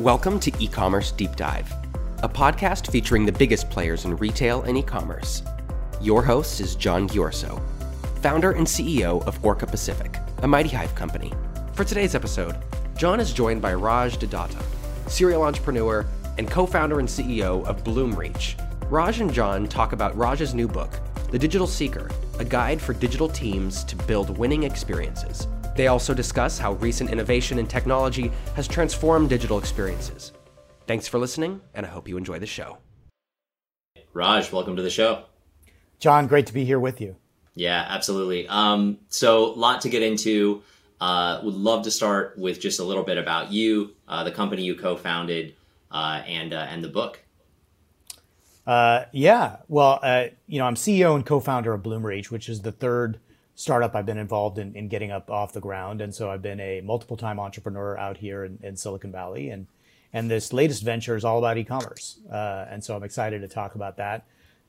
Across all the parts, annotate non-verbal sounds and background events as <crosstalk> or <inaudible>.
Welcome to E-commerce Deep Dive, a podcast featuring the biggest players in retail and e-commerce. Your host is John Ghiorso, founder and CEO of Orca Pacific, a Mighty Hive company. For today's episode, John is joined by Raj De Datta, serial entrepreneur and co-founder and CEO of Bloomreach. Raj and John talk about Raj's new book, The Digital Seeker, a guide for digital teams to build winning experiences. They also discuss how recent innovation in technology has transformed digital experiences. Thanks for listening, and I hope you enjoy the show. Raj, welcome to the show. John, great to be here with you. Yeah, absolutely. Um, so, a lot to get into. Uh, would love to start with just a little bit about you, uh, the company you co-founded, uh, and uh, and the book. Uh, yeah, well, uh, you know, I'm CEO and co-founder of Bloomreach, which is the third startup I've been involved in, in getting up off the ground. And so I've been a multiple time entrepreneur out here in, in, Silicon Valley. And, and this latest venture is all about e-commerce. Uh, and so I'm excited to talk about that.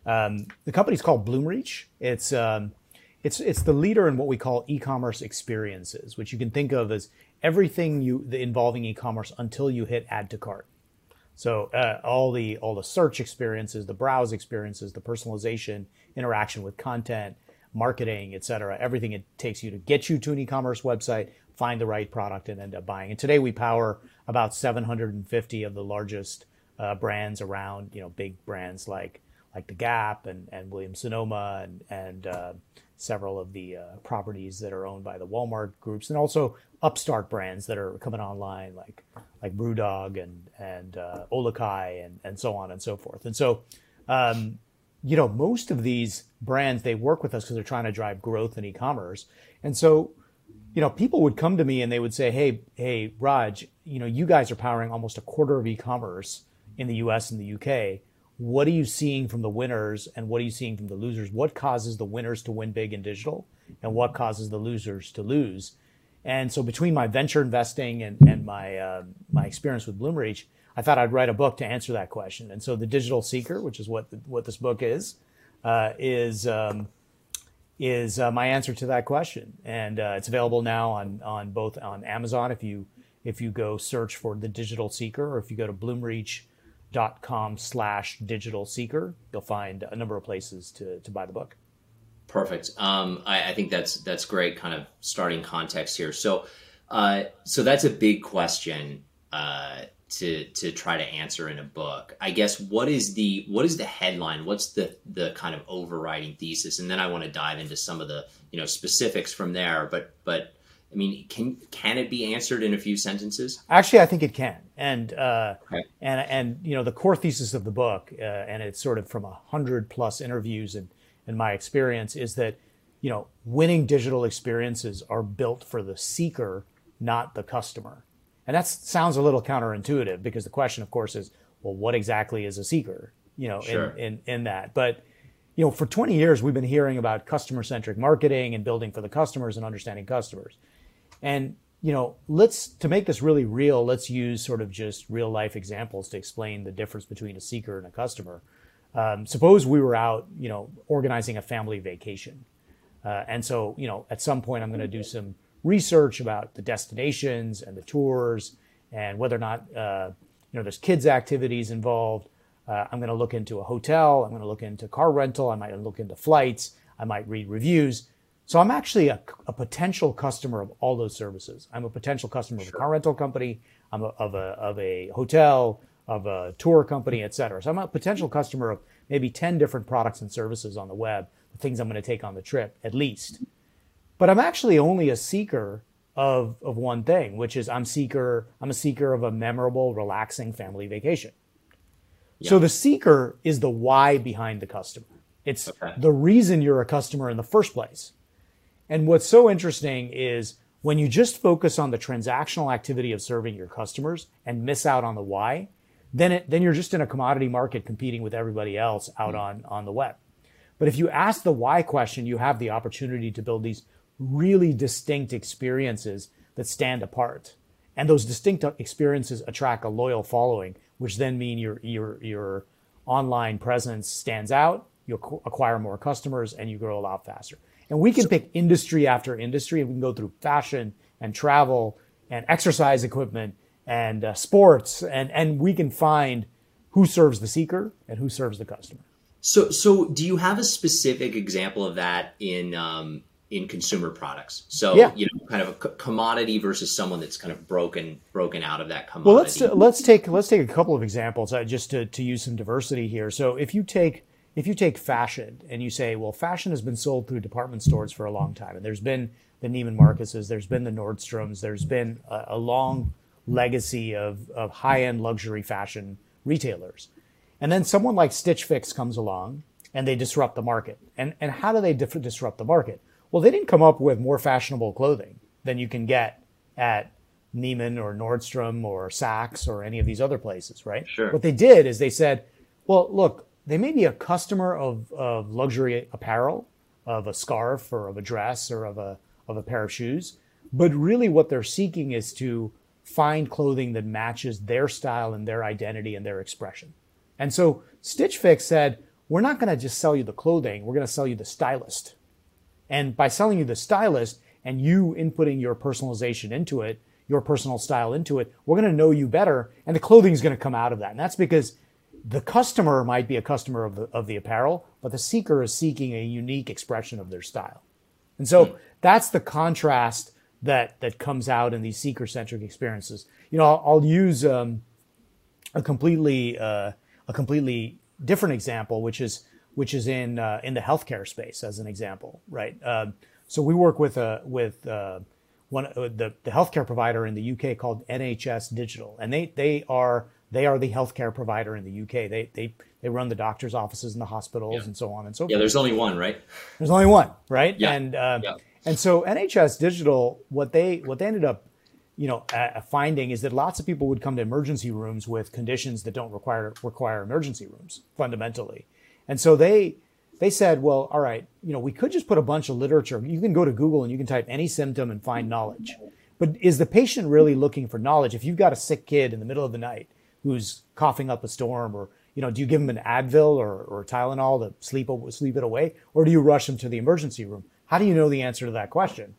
Um, the company's called Bloomreach. It's, um, it's, it's the leader in what we call e-commerce experiences, which you can think of as everything you, involving e-commerce until you hit add to cart. So uh, all the all the search experiences, the browse experiences, the personalization, interaction with content, marketing, et cetera, everything it takes you to get you to an e-commerce website, find the right product, and end up buying. And today we power about 750 of the largest uh, brands around, you know, big brands like like the Gap and, and Williams Sonoma and and uh, several of the uh, properties that are owned by the Walmart groups, and also upstart brands that are coming online like like BrewDog and and uh, Olukai and and so on and so forth. And so um, you know, most of these brands, they work with us because they're trying to drive growth in e-commerce. And so, you know, people would come to me and they would say, Hey, hey, Raj, you know, you guys are powering almost a quarter of e-commerce in the US and the UK. What are you seeing from the winners and what are you seeing from the losers? What causes the winners to win big in digital and what causes the losers to lose? And so between my venture investing and, and my, uh, my experience with Bloomreach, I thought I'd write a book to answer that question. And so the Digital Seeker, which is what the, what this book is, uh, is um, is uh, my answer to that question. And uh, it's available now on on both on Amazon if you if you go search for the Digital Seeker, or if you go to bloomreach.com slash digital seeker, you'll find a number of places to to buy the book. Perfect. Um, I, I, think that's that's great. Kind of starting context here. So, uh, so that's a big question uh, to to try to answer in a book. I guess what is the what is the headline? What's the the kind of overriding thesis? And then I want to dive into some of the you know specifics from there. But but I mean, can can it be answered in a few sentences? Actually, I think it can. And uh, okay. and and you know the core thesis of the book, uh, and it's sort of from a hundred plus interviews and in my experience is that you know winning digital experiences are built for the seeker, not the customer. And that sounds a little counterintuitive because the question, of course, is, well, what exactly is a seeker? You know, sure. in, in, in that. But, you know, for 20 years, we've been hearing about customer centric marketing and building for the customers and understanding customers. And, you know, let's, to make this really real, let's use sort of just real life examples to explain the difference between a seeker and a customer. Um, suppose we were out, you know, organizing a family vacation. Uh, and so, you know, at some point I'm going to do some research about the destinations and the tours and whether or not uh, you know there's kids activities involved. Uh, I'm going to look into a hotel. I'm going to look into car rental. I might look into flights. I might read reviews. So I'm actually a, a potential customer of all those services. I'm a potential customer sure. of a car rental company. I'm a, of a of a hotel, of a tour company, et cetera. So I'm a potential customer of maybe 10 different products and services on the web, the things I'm going to take on the trip, at least. But I'm actually only a seeker of, of one thing, which is I'm seeker, I'm a seeker of a memorable, relaxing family vacation. Yeah. So the seeker is the why behind the customer. It's okay. the reason you're a customer in the first place. And what's so interesting is when you just focus on the transactional activity of serving your customers and miss out on the why, then it, then you're just in a commodity market competing with everybody else out mm. on, on the web. But if you ask the why question, you have the opportunity to build these really distinct experiences that stand apart. And those distinct experiences attract a loyal following, which then mean your, your, your online presence stands out, you acquire more customers, and you grow a lot faster. And we can pick industry after industry, and we can go through fashion and travel and exercise equipment and uh, sports, and and we can find who serves the seeker and who serves the customer. So, so do you have a specific example of that in um, in consumer products? So, yeah. you know, kind of a commodity versus someone that's kind of broken broken out of that commodity. Well, let's let's take let's take a couple of examples uh, just to to use some diversity here. So, if you take if you take fashion and you say, well, fashion has been sold through department stores for a long time, and there's been the Neiman Marcuses, there's been the Nordstroms, there's been a, a long legacy of, of high end luxury fashion retailers. And then someone like Stitch Fix comes along and they disrupt the market. And, and how do they dif- disrupt the market? Well, they didn't come up with more fashionable clothing than you can get at Neiman or Nordstrom or Saks or any of these other places, right? Sure. What they did is they said, well, look, they may be a customer of, of luxury apparel, of a scarf or of a dress or of a, of a pair of shoes, but really what they're seeking is to find clothing that matches their style and their identity and their expression. And so Stitch Fix said, we're not going to just sell you the clothing, we're going to sell you the stylist. And by selling you the stylist and you inputting your personalization into it, your personal style into it, we're going to know you better and the clothing is going to come out of that. And that's because the customer might be a customer of the, of the apparel, but the seeker is seeking a unique expression of their style. And so mm. that's the contrast that that comes out in these seeker centric experiences. You know, I'll, I'll use um, a completely uh, a completely different example, which is which is in uh, in the healthcare space as an example, right? Um, so we work with a with uh, one uh, the the healthcare provider in the UK called NHS Digital, and they they are they are the healthcare provider in the UK. They they they run the doctors' offices and the hospitals yeah. and so on and so forth. Yeah, there's only one, right? There's only one, right? Yeah. And uh, yeah. And so NHS Digital, what they what they ended up, you know, uh, finding is that lots of people would come to emergency rooms with conditions that don't require require emergency rooms fundamentally, and so they they said, well, all right, you know, we could just put a bunch of literature. You can go to Google and you can type any symptom and find knowledge. But is the patient really looking for knowledge? If you've got a sick kid in the middle of the night who's coughing up a storm, or you know, do you give them an Advil or, or Tylenol to sleep sleep it away, or do you rush them to the emergency room? How do you know the answer to that question?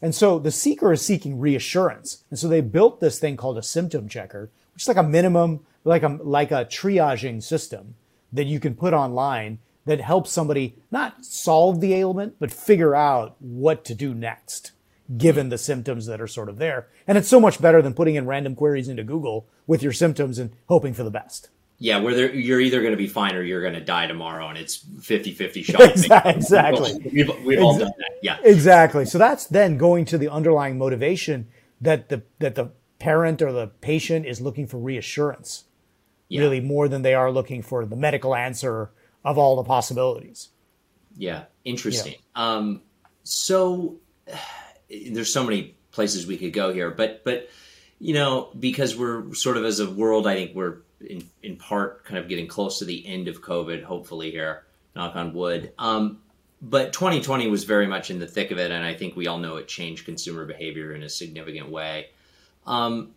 And so the seeker is seeking reassurance. And so they built this thing called a symptom checker, which is like a minimum, like a, like a triaging system that you can put online that helps somebody not solve the ailment, but figure out what to do next, given the symptoms that are sort of there. And it's so much better than putting in random queries into Google with your symptoms and hoping for the best. Yeah, where you're either going to be fine or you're going to die tomorrow, and it's 50-50 <laughs> shot. exactly. We've, we've all done that. Yeah. Exactly. So that's then going to the underlying motivation that the that the parent or the patient is looking for reassurance, yeah. really more than they are looking for the medical answer of all the possibilities. Yeah, interesting. Yeah. Um, so there's so many places we could go here, but but you know because we're sort of as a world, I think we're in in part kind of getting close to the end of COVID, hopefully here, knock on wood. Um, but 2020 was very much in the thick of it, and I think we all know it changed consumer behavior in a significant way. Um,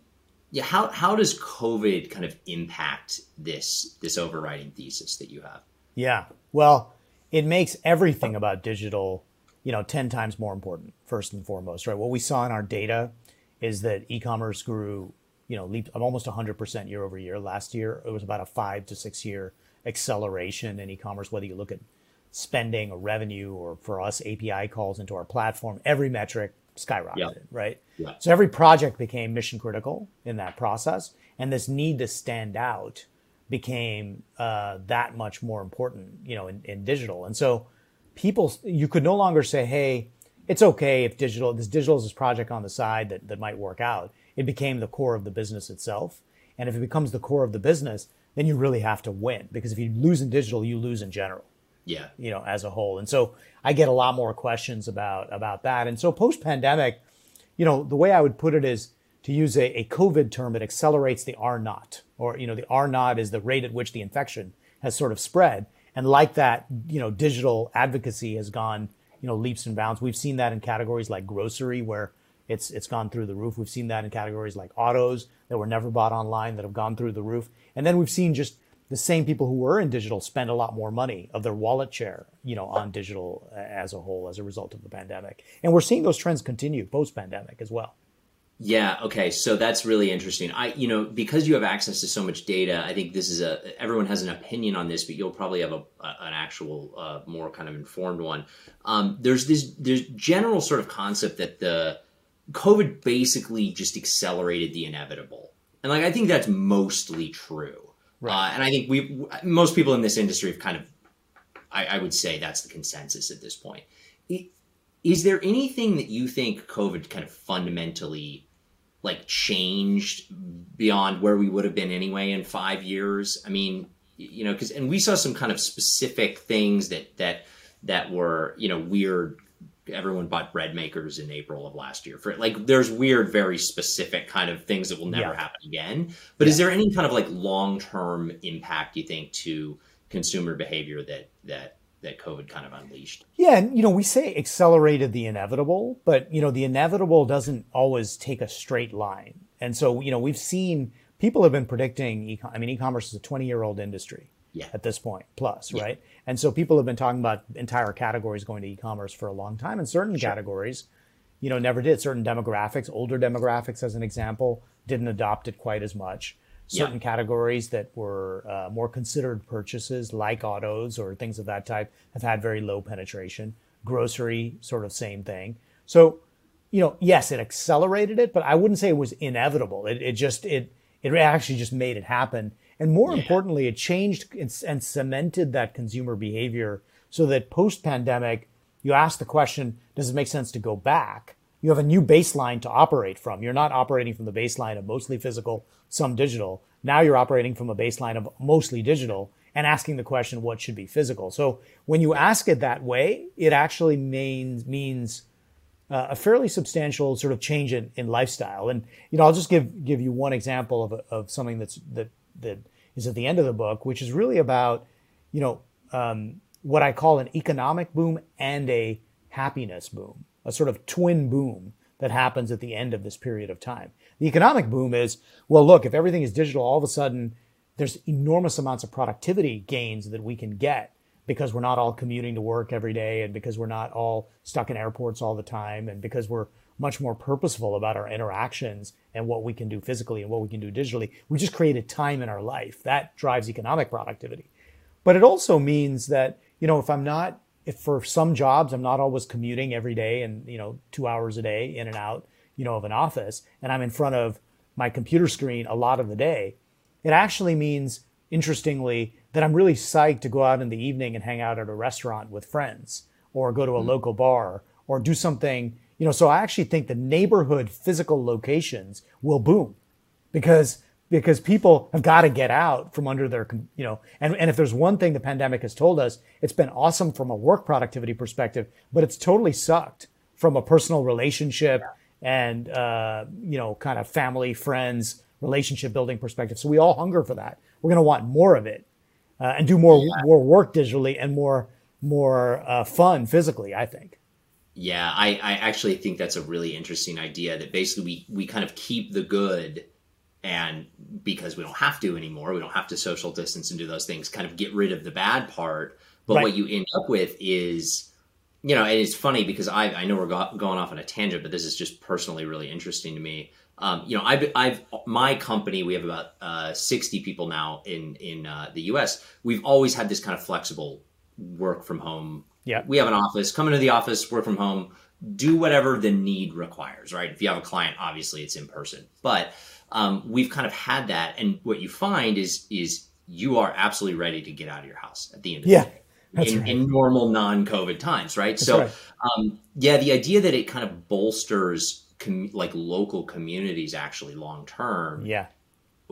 yeah, how how does COVID kind of impact this this overriding thesis that you have? Yeah, well, it makes everything about digital, you know, ten times more important. First and foremost, right? What we saw in our data is that e-commerce grew you know, leaped almost 100% year over year. Last year, it was about a five to six year acceleration in e-commerce, whether you look at spending or revenue or for us, API calls into our platform, every metric skyrocketed, yeah. right? Yeah. So every project became mission critical in that process. And this need to stand out became uh, that much more important, you know, in, in digital. And so people, you could no longer say, hey, it's okay if digital, this digital is this project on the side that, that might work out it became the core of the business itself. And if it becomes the core of the business, then you really have to win because if you lose in digital, you lose in general. Yeah. You know, as a whole. And so I get a lot more questions about about that. And so post pandemic, you know, the way I would put it is to use a, a COVID term, it accelerates the R naught, or you know, the R naught is the rate at which the infection has sort of spread. And like that, you know, digital advocacy has gone, you know, leaps and bounds. We've seen that in categories like grocery, where it's it's gone through the roof. We've seen that in categories like autos that were never bought online that have gone through the roof. And then we've seen just the same people who were in digital spend a lot more money of their wallet share, you know, on digital as a whole as a result of the pandemic. And we're seeing those trends continue post pandemic as well. Yeah. Okay. So that's really interesting. I, you know, because you have access to so much data, I think this is a everyone has an opinion on this, but you'll probably have a, a an actual, uh, more kind of informed one. Um, there's this there's general sort of concept that the COVID basically just accelerated the inevitable, and like I think that's mostly true. Right. Uh, and I think we most people in this industry have kind of, I, I would say that's the consensus at this point. Is there anything that you think COVID kind of fundamentally like changed beyond where we would have been anyway in five years. I mean, you know, because and we saw some kind of specific things that that that were you know weird. Everyone bought bread makers in April of last year. For like, there's weird, very specific kind of things that will never yeah. happen again. But yeah. is there any kind of like long term impact you think to consumer behavior that that that COVID kind of unleashed. Yeah, and you know, we say accelerated the inevitable, but you know, the inevitable doesn't always take a straight line. And so, you know, we've seen people have been predicting. E- I mean, e-commerce is a twenty-year-old industry yeah. at this point, plus, yeah. right? And so, people have been talking about entire categories going to e-commerce for a long time, and certain sure. categories, you know, never did. Certain demographics, older demographics, as an example, didn't adopt it quite as much certain yeah. categories that were uh, more considered purchases, like autos or things of that type, have had very low penetration. Grocery, sort of same thing. So, you know, yes, it accelerated it, but I wouldn't say it was inevitable. It, it just it it actually just made it happen. And more yeah. importantly, it changed and cemented that consumer behavior so that post pandemic, you ask the question, does it make sense to go back? You have a new baseline to operate from. You're not operating from the baseline of mostly physical, some digital. Now you're operating from a baseline of mostly digital and asking the question, what should be physical? So when you ask it that way, it actually means, means uh, a fairly substantial sort of change in, in lifestyle. And, you know, I'll just give, give you one example of, of something that's, that, that is at the end of the book, which is really about, you know, um, what I call an economic boom and a happiness boom, a sort of twin boom that happens at the end of this period of time. The economic boom is, well, look, if everything is digital, all of a sudden there's enormous amounts of productivity gains that we can get because we're not all commuting to work every day and because we're not all stuck in airports all the time and because we're much more purposeful about our interactions and what we can do physically and what we can do digitally. We just created time in our life. That drives economic productivity. But it also means that, you know, if I'm not, if for some jobs I'm not always commuting every day and, you know, two hours a day in and out, you know, of an office and I'm in front of my computer screen a lot of the day, it actually means, interestingly, that I'm really psyched to go out in the evening and hang out at a restaurant with friends or go to a mm-hmm. local bar or do something, you know, so I actually think the neighborhood physical locations will boom because because people have got to get out from under their, you know, and, and if there's one thing the pandemic has told us, it's been awesome from a work productivity perspective, but it's totally sucked from a personal relationship and uh, you know kind of family friends relationship building perspective. So we all hunger for that. We're going to want more of it uh, and do more yeah. more work digitally and more more uh, fun physically i think yeah I, I actually think that's a really interesting idea that basically we, we kind of keep the good and because we don't have to anymore we don't have to social distance and do those things kind of get rid of the bad part but right. what you end up with is you know, and it's funny because I, I know we're go- going off on a tangent, but this is just personally really interesting to me. Um, you know, I've, I've, my company, we have about uh, 60 people now in, in uh, the US. We've always had this kind of flexible work from home. Yeah. We have an office, come into the office, work from home, do whatever the need requires, right? If you have a client, obviously it's in person, but um, we've kind of had that. And what you find is, is you are absolutely ready to get out of your house at the end of yeah. the day in, right. in, normal non-COVID times, right? That's so, right. Um, yeah, the idea that it kind of bolsters com- like local communities actually long term, yeah,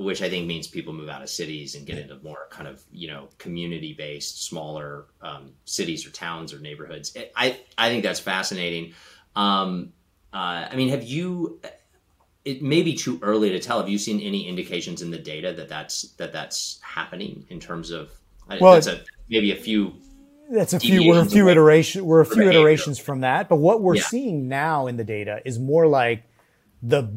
which I think means people move out of cities and get into more kind of you know community based, smaller um, cities or towns or neighborhoods. It, I I think that's fascinating. Um, uh, I mean, have you? It may be too early to tell. Have you seen any indications in the data that that's that that's happening in terms of? Well, that's a, maybe a few that's a few we're a few iterations we're a few iterations from that but what we're yeah. seeing now in the data is more like the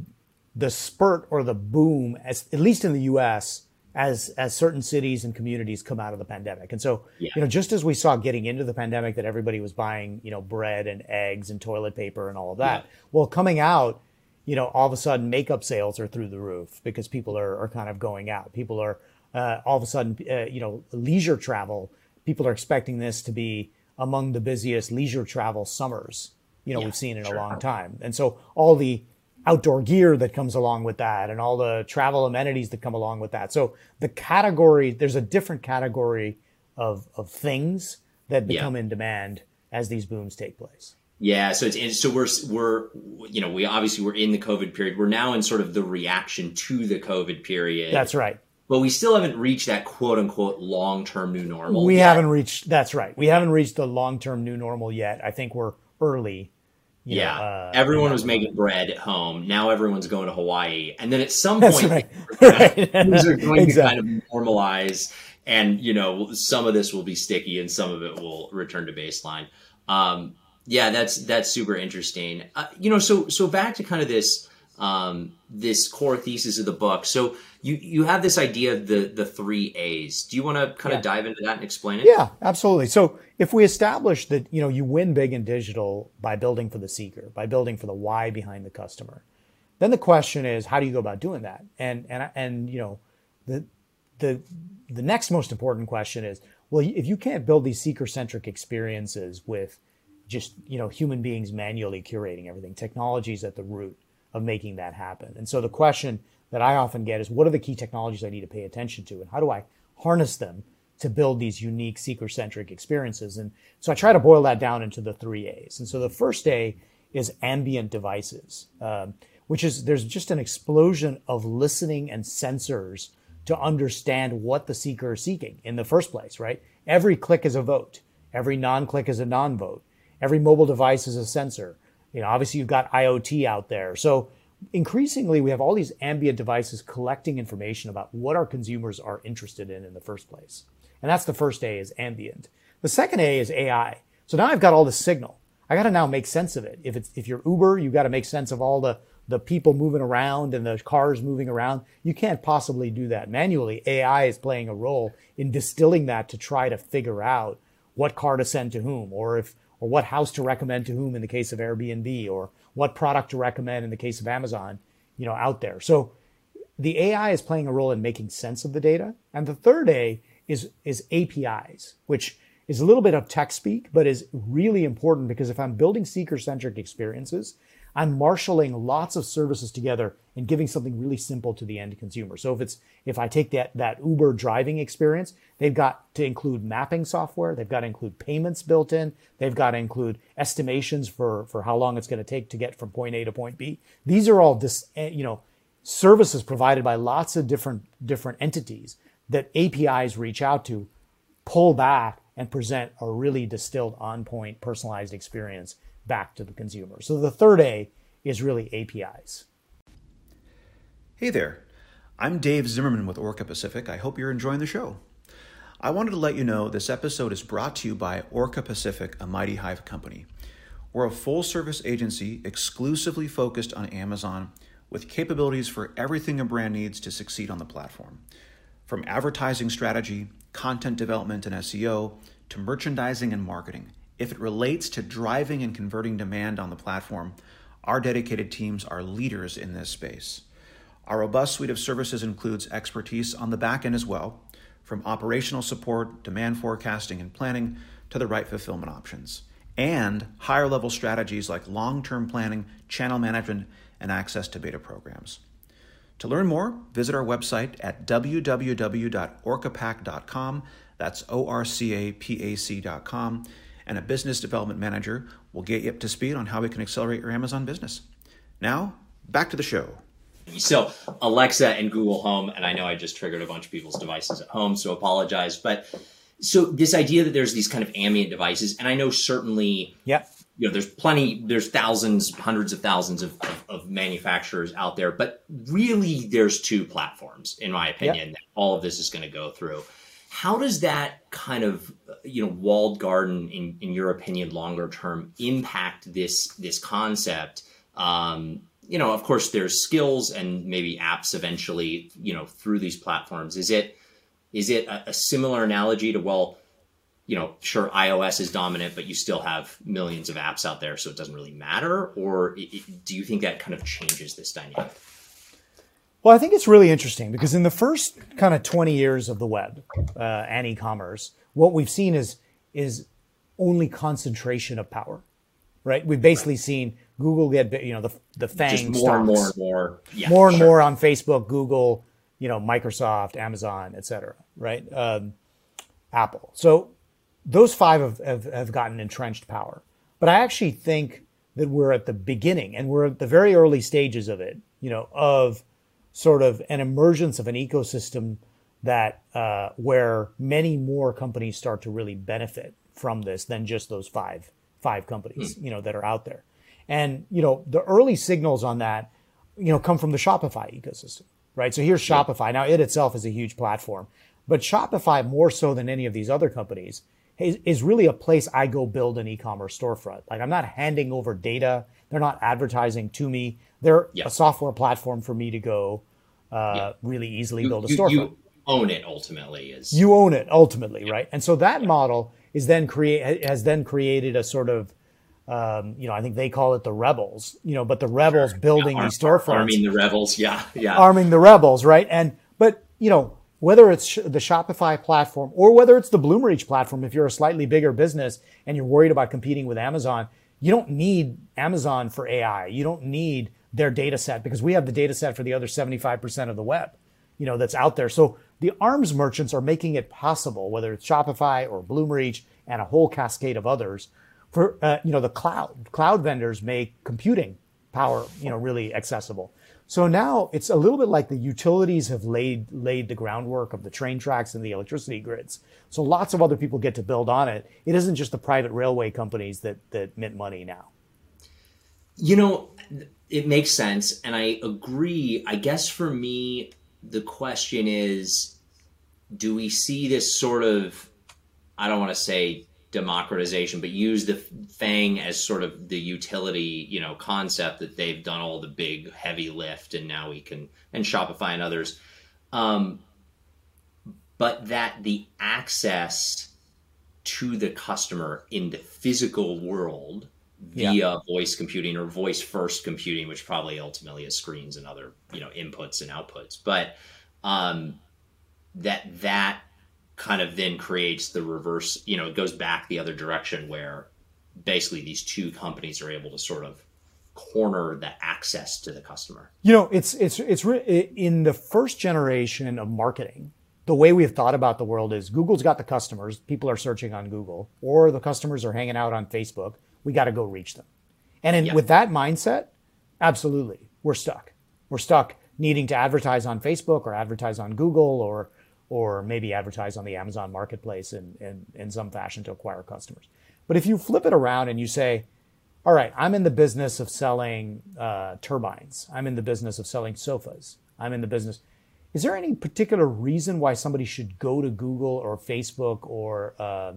the spurt or the boom as at least in the US as as certain cities and communities come out of the pandemic and so yeah. you know just as we saw getting into the pandemic that everybody was buying you know bread and eggs and toilet paper and all of that yeah. well coming out you know, all of a sudden makeup sales are through the roof because people are, are kind of going out. People are uh, all of a sudden, uh, you know, leisure travel. People are expecting this to be among the busiest leisure travel summers, you know, yeah, we've seen in sure. a long time. And so all the outdoor gear that comes along with that and all the travel amenities that come along with that. So the category, there's a different category of, of things that become yeah. in demand as these booms take place. Yeah, so it's so we're we're you know we obviously we're in the COVID period. We're now in sort of the reaction to the COVID period. That's right. But we still haven't reached that quote unquote long term new normal. We yet. haven't reached. That's right. We haven't reached the long term new normal yet. I think we're early. Yeah, know, uh, everyone was making bread at home. Now everyone's going to Hawaii, and then at some point, right. right. <laughs> things are <laughs> going exactly. to kind of normalize. And you know, some of this will be sticky, and some of it will return to baseline. Um, yeah, that's that's super interesting. Uh, you know, so so back to kind of this um, this core thesis of the book. So you you have this idea of the the three A's. Do you want to kind yeah. of dive into that and explain it? Yeah, absolutely. So if we establish that you know you win big in digital by building for the seeker, by building for the why behind the customer, then the question is how do you go about doing that? And and and you know the the the next most important question is well if you can't build these seeker centric experiences with just you know human beings manually curating everything. Technology is at the root of making that happen. And so the question that I often get is, what are the key technologies I need to pay attention to, and how do I harness them to build these unique seeker-centric experiences? And so I try to boil that down into the three A's. And so the first A is ambient devices, um, which is there's just an explosion of listening and sensors to understand what the seeker is seeking in the first place, right? Every click is a vote. Every non-click is a non-vote. Every mobile device is a sensor. You know, obviously you've got IoT out there. So increasingly we have all these ambient devices collecting information about what our consumers are interested in in the first place. And that's the first A is ambient. The second A is AI. So now I've got all the signal. I got to now make sense of it. If it's if you're Uber, you've got to make sense of all the the people moving around and the cars moving around. You can't possibly do that manually. AI is playing a role in distilling that to try to figure out what car to send to whom, or if or what house to recommend to whom in the case of Airbnb, or what product to recommend in the case of Amazon, you know, out there. So the AI is playing a role in making sense of the data. And the third A is, is APIs, which is a little bit of tech speak, but is really important because if I'm building seeker centric experiences, I'm marshaling lots of services together and giving something really simple to the end consumer. So if it's if I take that that Uber driving experience, they've got to include mapping software, they've got to include payments built in, they've got to include estimations for for how long it's going to take to get from point A to point B. These are all this eh, you know services provided by lots of different different entities that APIs reach out to, pull back and present a really distilled on point personalized experience back to the consumer. So the third A is really APIs. Hey there. I'm Dave Zimmerman with Orca Pacific. I hope you're enjoying the show. I wanted to let you know this episode is brought to you by Orca Pacific, a Mighty Hive company. We're a full service agency exclusively focused on Amazon with capabilities for everything a brand needs to succeed on the platform. From advertising strategy, content development and SEO, to merchandising and marketing. If it relates to driving and converting demand on the platform, our dedicated teams are leaders in this space. Our robust suite of services includes expertise on the back end as well, from operational support, demand forecasting and planning, to the right fulfillment options, and higher level strategies like long term planning, channel management, and access to beta programs. To learn more, visit our website at www.orcapac.com. That's O R C A P A C.com and a business development manager will get you up to speed on how we can accelerate your Amazon business. Now, back to the show. So, Alexa and Google Home, and I know I just triggered a bunch of people's devices at home, so apologize. But so, this idea that there's these kind of ambient devices, and I know certainly, yeah, you know, there's plenty, there's thousands, hundreds of thousands of, of, of manufacturers out there, but really, there's two platforms, in my opinion, yep. that all of this is going to go through. How does that kind of you know walled garden, in in your opinion, longer term impact this this concept? Um, you know, of course, there's skills and maybe apps eventually, you know, through these platforms. Is it is it a, a similar analogy to well, you know, sure, iOS is dominant, but you still have millions of apps out there, so it doesn't really matter? Or it, do you think that kind of changes this dynamic? Well, I think it's really interesting because in the first kind of 20 years of the web uh, and e-commerce, what we've seen is is only concentration of power, right? We've basically right. seen Google get you know the the FANG Just more stocks, and more and more, yeah, more and sure. more on Facebook, Google, you know, Microsoft, Amazon, et cetera, right? Um, Apple. So those five have, have, have gotten entrenched power. But I actually think that we're at the beginning and we're at the very early stages of it, you know, of sort of an emergence of an ecosystem that uh, where many more companies start to really benefit from this than just those five five companies, mm. you know, that are out there. And you know, the early signals on that, you know, come from the Shopify ecosystem, right? So here's Shopify. Now it itself is a huge platform, but Shopify more so than any of these other companies is, is really a place I go build an e-commerce storefront. Like I'm not handing over data. They're not advertising to me. They're a software platform for me to go uh, really easily you, build a storefront. You own it ultimately. Is you own it ultimately, right? And so that model is then create has then created a sort of um, you know, I think they call it the rebels, you know, but the rebels sure. building yeah, these storefronts, arming the rebels, <laughs> yeah, yeah, arming the rebels, right? And but you know, whether it's the Shopify platform or whether it's the Bloomreach platform, if you're a slightly bigger business and you're worried about competing with Amazon, you don't need Amazon for AI. You don't need their data set because we have the data set for the other 75% of the web, you know, that's out there. So the arms merchants are making it possible, whether it's Shopify or Bloomreach and a whole cascade of others, for uh, you know the cloud. Cloud vendors make computing power, you know, really accessible. So now it's a little bit like the utilities have laid laid the groundwork of the train tracks and the electricity grids. So lots of other people get to build on it. It isn't just the private railway companies that that mint money now. You know, it makes sense and I agree. I guess for me the question is do we see this sort of I don't want to say democratization, but use the Fang as sort of the utility, you know, concept that they've done all the big heavy lift, and now we can and Shopify and others, um, but that the access to the customer in the physical world via yeah. voice computing or voice first computing, which probably ultimately is screens and other you know inputs and outputs, but um, that that kind of then creates the reverse, you know, it goes back the other direction where basically these two companies are able to sort of corner the access to the customer. You know, it's it's it's re- in the first generation of marketing. The way we've thought about the world is Google's got the customers, people are searching on Google, or the customers are hanging out on Facebook. We got to go reach them. And in, yeah. with that mindset, absolutely, we're stuck. We're stuck needing to advertise on Facebook or advertise on Google or or maybe advertise on the Amazon marketplace in, in, in some fashion to acquire customers. But if you flip it around and you say, all right, I'm in the business of selling uh, turbines, I'm in the business of selling sofas, I'm in the business. Is there any particular reason why somebody should go to Google or Facebook or uh,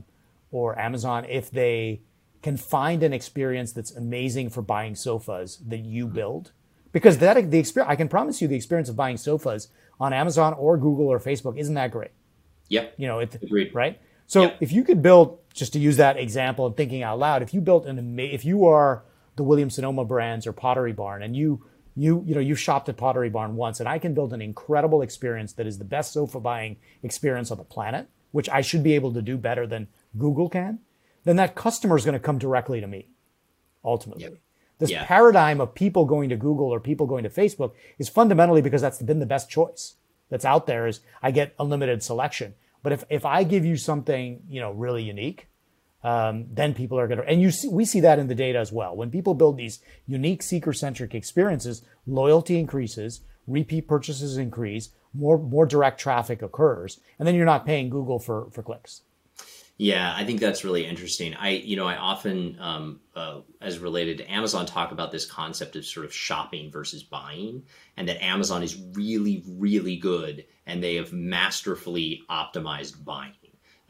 or Amazon if they can find an experience that's amazing for buying sofas that you build? Because that the experience, I can promise you, the experience of buying sofas on Amazon or Google or Facebook isn't that great. Yep. You know, it, Agreed. right? So yep. if you could build, just to use that example and thinking out loud, if you built an ama- if you are the Williams Sonoma brands or Pottery Barn and you you you know you've shopped at Pottery Barn once and I can build an incredible experience that is the best sofa buying experience on the planet, which I should be able to do better than Google can, then that customer is going to come directly to me ultimately. Yep. This yeah. paradigm of people going to Google or people going to Facebook is fundamentally because that's been the best choice that's out there is I get unlimited selection. But if, if I give you something, you know, really unique, um, then people are going to, and you see, we see that in the data as well. When people build these unique seeker centric experiences, loyalty increases, repeat purchases increase, more, more direct traffic occurs, and then you're not paying Google for, for clicks. Yeah, I think that's really interesting. I, you know, I often, um, uh, as related to Amazon, talk about this concept of sort of shopping versus buying, and that Amazon is really, really good, and they have masterfully optimized buying.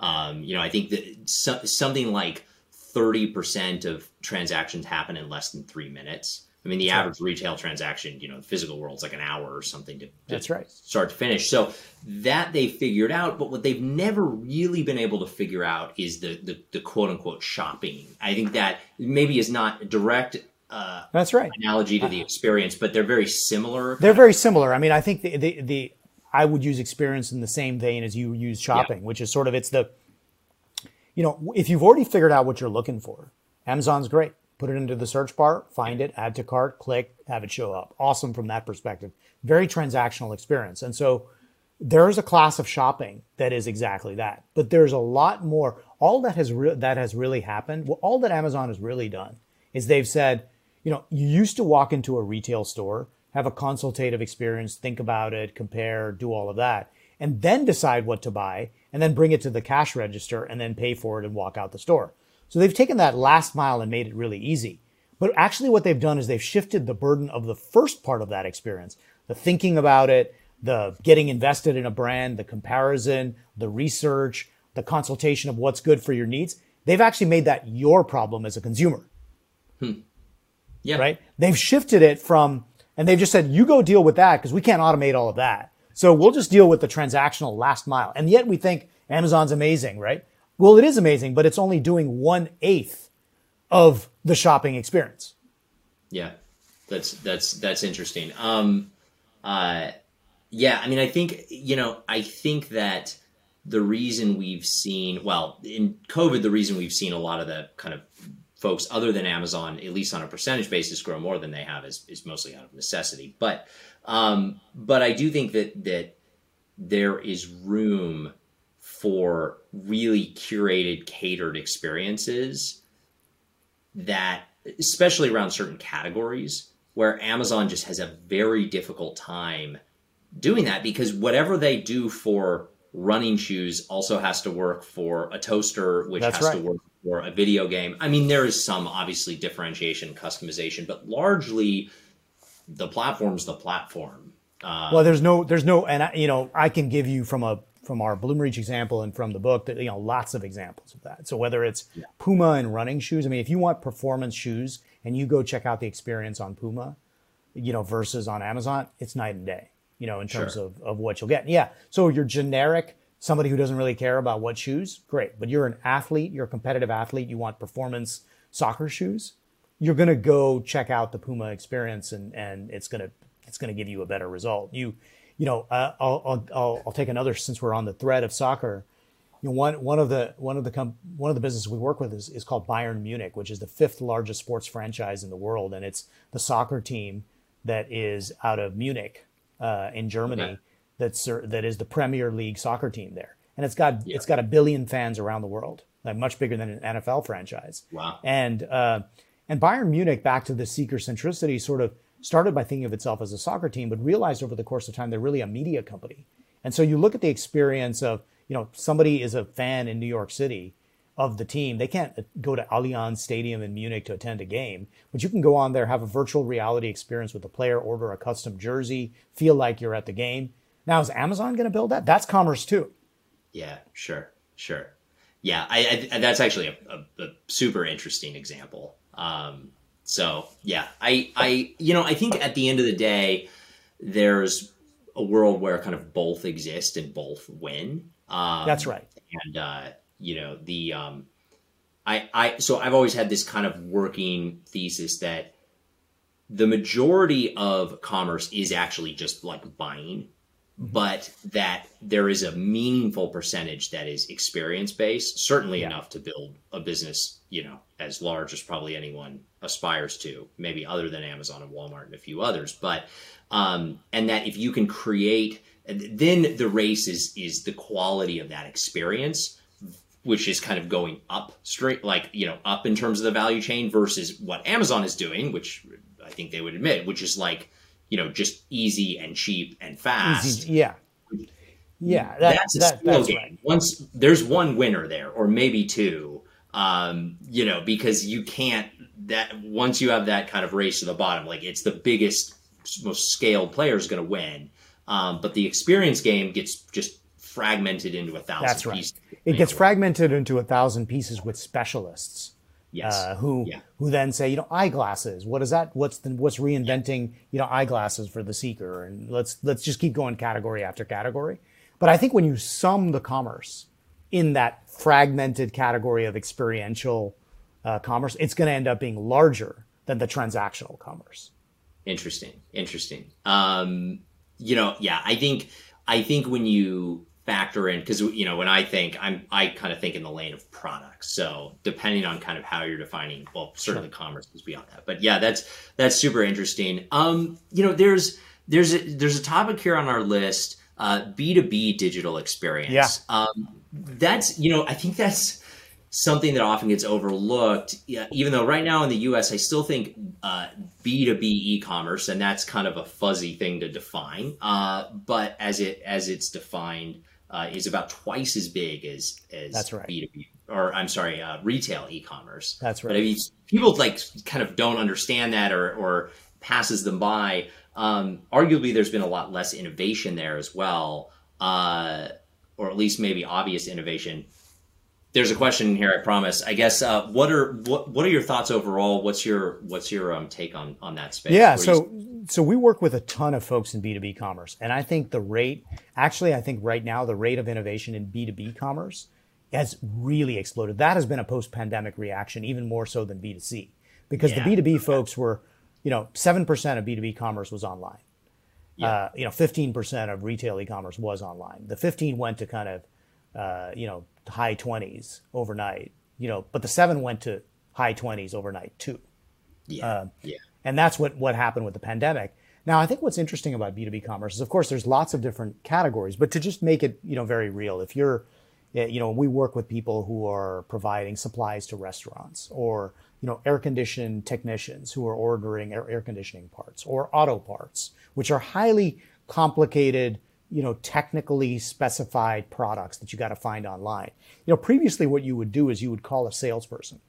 Um, you know, I think that so, something like thirty percent of transactions happen in less than three minutes, I mean, the That's average right. retail transaction, you know, the physical world's like an hour or something to, to That's right. start to finish. So that they figured out, but what they've never really been able to figure out is the the, the quote unquote shopping. I think that maybe is not a direct uh, that's right analogy to the experience, but they're very similar. They're very similar. I mean, I think the, the, the I would use experience in the same vein as you use shopping, yeah. which is sort of it's the you know if you've already figured out what you're looking for, Amazon's great. Put it into the search bar, find it, add to cart, click, have it show up. Awesome from that perspective. Very transactional experience, and so there's a class of shopping that is exactly that. But there's a lot more. All that has re- that has really happened. Well, all that Amazon has really done is they've said you know, you used to walk into a retail store, have a consultative experience, think about it, compare, do all of that, and then decide what to buy, and then bring it to the cash register and then pay for it and walk out the store. So they've taken that last mile and made it really easy. But actually, what they've done is they've shifted the burden of the first part of that experience the thinking about it, the getting invested in a brand, the comparison, the research, the consultation of what's good for your needs. They've actually made that your problem as a consumer. Hmm. Yeah. Right. They've shifted it from, and they've just said, you go deal with that because we can't automate all of that. So we'll just deal with the transactional last mile. And yet we think Amazon's amazing, right? Well, it is amazing, but it's only doing one eighth of the shopping experience. Yeah. That's, that's, that's interesting. Um, uh, yeah. I mean, I think, you know, I think that the reason we've seen, well, in COVID, the reason we've seen a lot of the kind of folks other than Amazon, at least on a percentage basis, grow more than they have is, is mostly out of necessity. But um, but I do think that that there is room for really curated, catered experiences that, especially around certain categories, where Amazon just has a very difficult time doing that because whatever they do for running shoes also has to work for a toaster, which That's has right. to work for a video game. I mean, there is some obviously differentiation, customization, but largely the platform's the platform. Uh, well, there's no, there's no, and I, you know, I can give you from a from our Bloomreach example and from the book that you know lots of examples of that. So whether it's yeah. Puma and running shoes, I mean, if you want performance shoes and you go check out the experience on Puma, you know, versus on Amazon, it's night and day. You know, in terms sure. of of what you'll get. Yeah. So you're generic somebody who doesn't really care about what shoes, great. But you're an athlete, you're a competitive athlete, you want performance soccer shoes, you're going to go check out the Puma experience and, and it's going to, it's to give you a better result. You, you know, uh, I'll, I'll, I'll take another, since we're on the thread of soccer, you know, one, one of the, one of the, com- one of the businesses we work with is, is called Bayern Munich, which is the fifth largest sports franchise in the world. And it's the soccer team that is out of Munich, uh, in Germany. Okay that's that is the Premier League soccer team there, and it's got yeah. it's got a billion fans around the world, like much bigger than an NFL franchise. Wow! And uh, and Bayern Munich, back to the seeker centricity, sort of started by thinking of itself as a soccer team, but realized over the course of time they're really a media company. And so you look at the experience of you know somebody is a fan in New York City of the team. They can't go to Allianz Stadium in Munich to attend a game, but you can go on there, have a virtual reality experience with the player, order a custom jersey, feel like you're at the game. Now, is Amazon going to build that? That's commerce too. Yeah, sure, sure. Yeah, I, I that's actually a, a, a, super interesting example. Um, so yeah, I, I, you know, I think at the end of the day, there's a world where kind of both exist and both win. Um, that's right. And uh, you know, the um, I, I, so I've always had this kind of working thesis that the majority of commerce is actually just like buying but that there is a meaningful percentage that is experience based, certainly yeah. enough to build a business, you know, as large as probably anyone aspires to, maybe other than Amazon and Walmart and a few others. But, um, and that if you can create, then the race is, is the quality of that experience, which is kind of going up straight, like, you know, up in terms of the value chain versus what Amazon is doing, which I think they would admit, which is like, you know, just easy and cheap and fast. Easy, yeah. Yeah, that, that's a that, skill game. Right. Once there's one winner there, or maybe two, um, you know, because you can't that once you have that kind of race to the bottom, like it's the biggest, most scaled player is going to win. Um, but the experience game gets just fragmented into a thousand. That's right. Pieces. It gets fragmented into a thousand pieces with specialists Yes. Uh, who Yeah. who then say, you know, eyeglasses. What is that? What's the, what's reinventing, you know, eyeglasses for the seeker? And let's let's just keep going category after category. But I think when you sum the commerce in that fragmented category of experiential uh, commerce, it's going to end up being larger than the transactional commerce. Interesting. Interesting. Um, you know, yeah, I think I think when you factor in because you know when I think I'm I kind of think in the lane of products. So depending on kind of how you're defining, well, certainly commerce is beyond that. But yeah, that's that's super interesting. Um, you know, there's there's a, there's a topic here on our list, uh, B2B digital experience. Yeah. Um, that's you know I think that's something that often gets overlooked. Even though right now in the U.S. I still think uh, B2B e-commerce, and that's kind of a fuzzy thing to define. Uh, but as it as it's defined, uh, is about twice as big as as That's right. B2B or I'm sorry, uh, retail e-commerce. That's right. But I mean, people like kind of don't understand that or or passes them by. Um, arguably, there's been a lot less innovation there as well, uh, or at least maybe obvious innovation there's a question here. I promise. I guess. Uh, what are what What are your thoughts overall? What's your What's your um, take on on that space? Yeah, do you so so we work with a ton of folks in B2B commerce. And I think the rate actually I think right now the rate of innovation in B2B commerce has really exploded. That has been a post-pandemic reaction even more so than B2C. Because Yeah, the B2B folks were, you know, 7% of B2B commerce was online. Uh, you know, 15% of retail e-commerce was online. The 15 went to kind of uh, you know, high 20s overnight, you know, but the 7 went to high 20s overnight too. yeah, uh, yeah, And that's what, what happened with the pandemic. Now, I think what's interesting about B2B commerce is, of course, there's lots of different categories, but to just make it, you know, very real, if you're, eh, you know, we work with people who are providing supplies to restaurants or, you know, air conditioning technicians who are ordering air, air conditioning parts or auto parts, which are highly complicated, you know, technically specified products that you got to find online. You know, previously what you would do is you would call a salesperson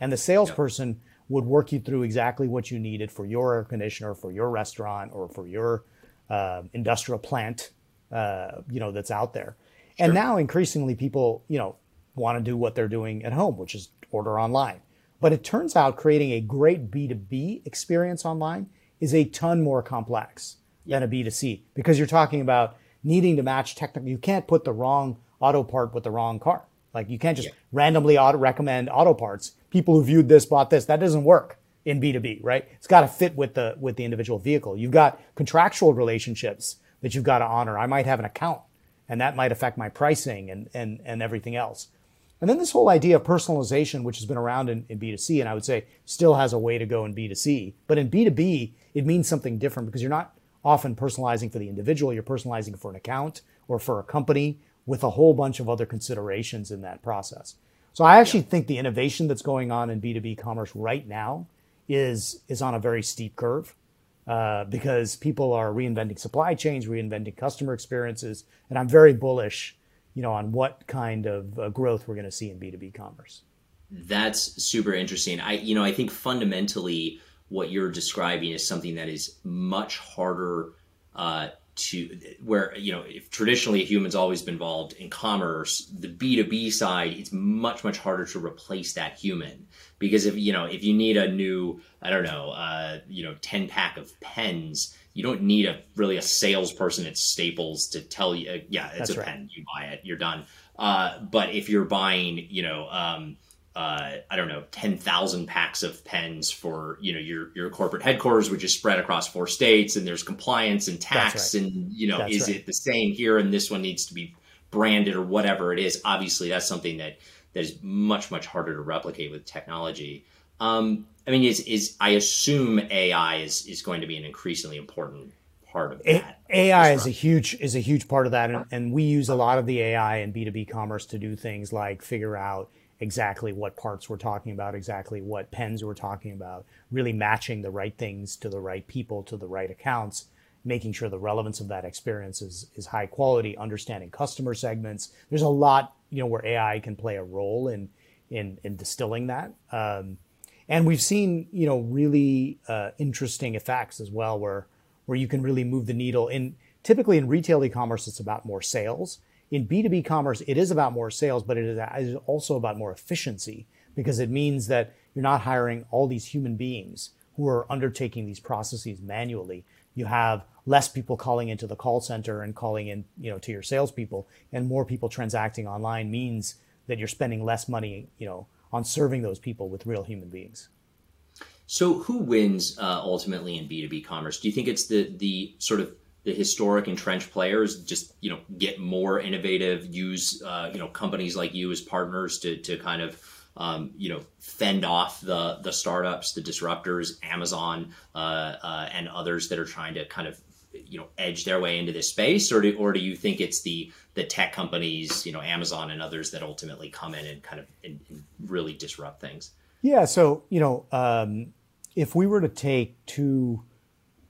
and the salesperson would work you through exactly what you needed for your air conditioner, for your restaurant, or for your uh, industrial plant, uh, you know, that's out there. And now increasingly people, you know, want to do what they're doing at home, which is order online. But it turns out creating a great B2B experience online is a ton more complex than a B2C because you're talking about needing to match technical. You can't put the wrong auto part with the wrong car. Like you can't just randomly auto recommend auto parts. People who viewed this bought this. That doesn't work in B2B, right? It's got to fit with the with the individual vehicle. You've got contractual relationships that you've got to honor. I might have an account and that might affect my pricing and and and everything else. And then this whole idea of personalization, which has been around in, in B2C, and I would say still has a way to go in B2C. But in B2B, it means something different because you're not often personalizing for the individual, you're personalizing for an account or for a company with a whole bunch of other considerations in that process. So I actually think the innovation that's going on in B2B commerce right now is is on a very steep curve uh, because people are reinventing supply chains, reinventing customer experiences, and I'm very bullish, you know, on what kind of uh, growth we're going to see in B2B commerce. That's super interesting. I, you know, I think fundamentally what you're describing is something that is much harder uh, to where you know if traditionally a humans always been involved in commerce the b2b side it's much much harder to replace that human because if you know if you need a new i don't know uh, you know 10 pack of pens you don't need a really a salesperson at staples to tell you uh, yeah it's That's a right. pen you buy it you're done uh, but if you're buying you know um, uh, I don't know, 10,000 packs of pens for, you know, your, your corporate headquarters, which is spread across four states and there's compliance and tax right. and, you know, That's is right. it the same here and this one needs to be branded or whatever it is. Obviously that's something that, that is much, much harder to replicate with technology. Um, I mean, is, is, I assume AI is, is going to be an increasingly important part of that. AI is a huge is a huge part of that, and, and we use a lot of the AI in B two B commerce to do things like figure out exactly what parts we're talking about, exactly what pens we're talking about, really matching the right things to the right people to the right accounts, making sure the relevance of that experience is is high quality, understanding customer segments. There's a lot you know where AI can play a role in in in distilling that. Um, and we've seen you know really uh, interesting effects as well where where you can really move the needle in typically in retail e-commerce it's about more sales in b2b commerce it is about more sales but it is also about more efficiency because it means that you're not hiring all these human beings who are undertaking these processes manually. You have less people calling into the call center and calling in, you know, to your salespeople, and more people transacting online means that you're spending less money, you know, on serving those people with real human beings. So, who wins uh, ultimately in B two B commerce? Do you think it's the the sort of the historic entrenched players just you know get more innovative, use uh, you know companies like you as partners to to kind of um, you know fend off the the startups, the disruptors, Amazon, uh, uh, and others that are trying to kind of you know edge their way into this space, or do or do you think it's the the tech companies, you know, Amazon and others that ultimately come in and kind of and, and really disrupt things? Yeah. So you know, um, if we were to take two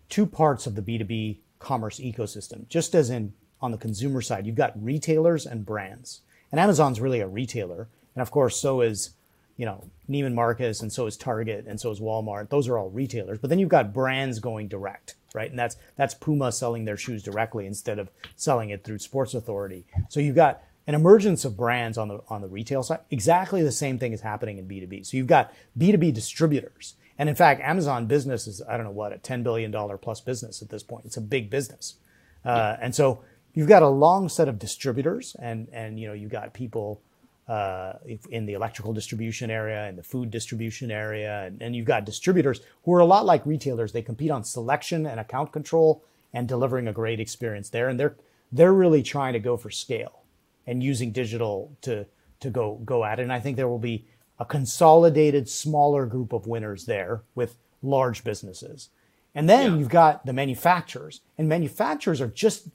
two parts of the B two B commerce ecosystem, just as in on the consumer side, you've got retailers and brands, and Amazon's really a retailer, and of course, so is you know Neiman Marcus, and so is Target, and so is Walmart. Those are all retailers. But then you've got brands going direct right? And that's that's Puma selling their shoes directly instead of selling it through Sports Authority. So you've got an emergence of brands on the on the retail side. Exactly the same thing is happening in B2B. So you've got B2B distributors. And in fact, Amazon business is, I don't know what, a $10 billion plus business at this point. It's a big business. Uh, and so you've got a long set of distributors and, and, you know, you've got people uh, in the electrical distribution area and the food distribution area. And, and, you've got distributors who are a lot like retailers. They compete on selection and account control and delivering a great experience there. And they're, they're really trying to go for scale and using digital to, to go, go at it. And I think there will be a consolidated, smaller group of winners there with large businesses. And then yeah. you've got the manufacturers and manufacturers are just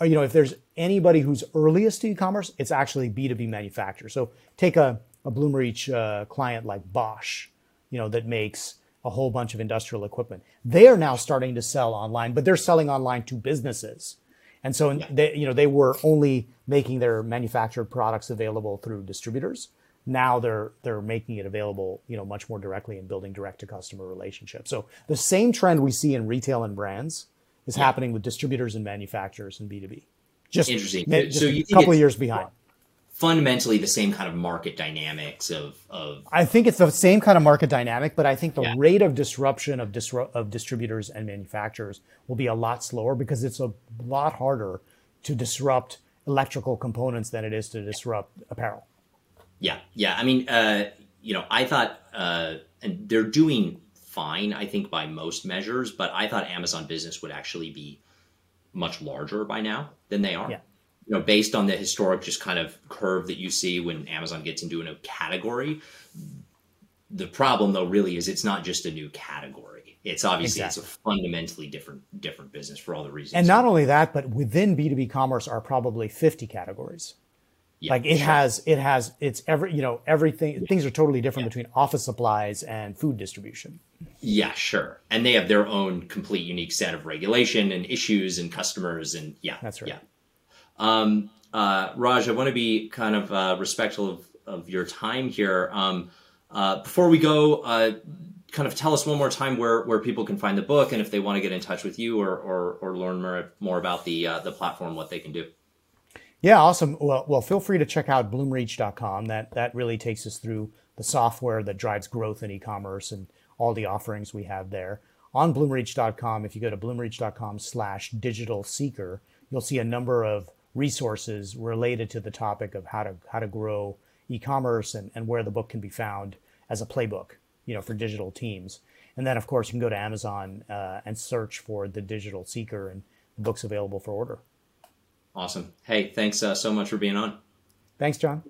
uh, you know, if there's anybody who's earliest to e-commerce, it's actually B2B manufacturers. So take a, a Bloomreach uh, client like Bosch, you know, that makes a whole bunch of industrial equipment. They are now starting to sell online, but they're selling online to businesses. And so, yeah. they, you know, they were only making their manufactured products available through distributors. Now they're they're making it available, you know, much more directly and building direct to customer relationships. So the same trend we see in retail and brands is yeah. happening with distributors and manufacturers and B2B. Just interesting. Just so you a couple of years behind. Fundamentally, the same kind of market dynamics of, of. I think it's the same kind of market dynamic, but I think the yeah. rate of disruption of disru- of distributors and manufacturers will be a lot slower because it's a lot harder to disrupt electrical components than it is to disrupt apparel. Yeah, yeah. I mean, uh, you know, I thought, uh, and they're doing fine, I think, by most measures. But I thought Amazon Business would actually be much larger by now than they are. Yeah. You know, based on the historic just kind of curve that you see when Amazon gets into a new category. The problem, though, really is it's not just a new category. It's obviously exactly. it's a fundamentally different different business for all the reasons. And not only that, but within B two B commerce are probably fifty categories. Yeah, like it sure. has, it has, it's every, you know, everything, yeah. things are totally different yeah. between office supplies and food distribution. Yeah, sure. And they have their own complete unique set of regulation and issues and customers. And yeah, that's right. Yeah. Um, uh, Raj, I want to be kind of uh, respectful of, of your time here. Um, uh, before we go, uh, kind of tell us one more time where, where people can find the book and if they want to get in touch with you or, or, or learn more, more about the, uh, the platform, what they can do. Yeah, awesome. Well, well, feel free to check out bloomreach.com. That that really takes us through the software that drives growth in e-commerce and all the offerings we have there. On bloomreach.com, if you go to bloomreach.com slash digital seeker, you'll see a number of resources related to the topic of how to how to grow e-commerce and, and where the book can be found as a playbook, you know, for digital teams. And then of course you can go to Amazon uh, and search for the digital seeker and the book's available for order. Awesome. Hey, thanks uh, so much for being on. Thanks, John.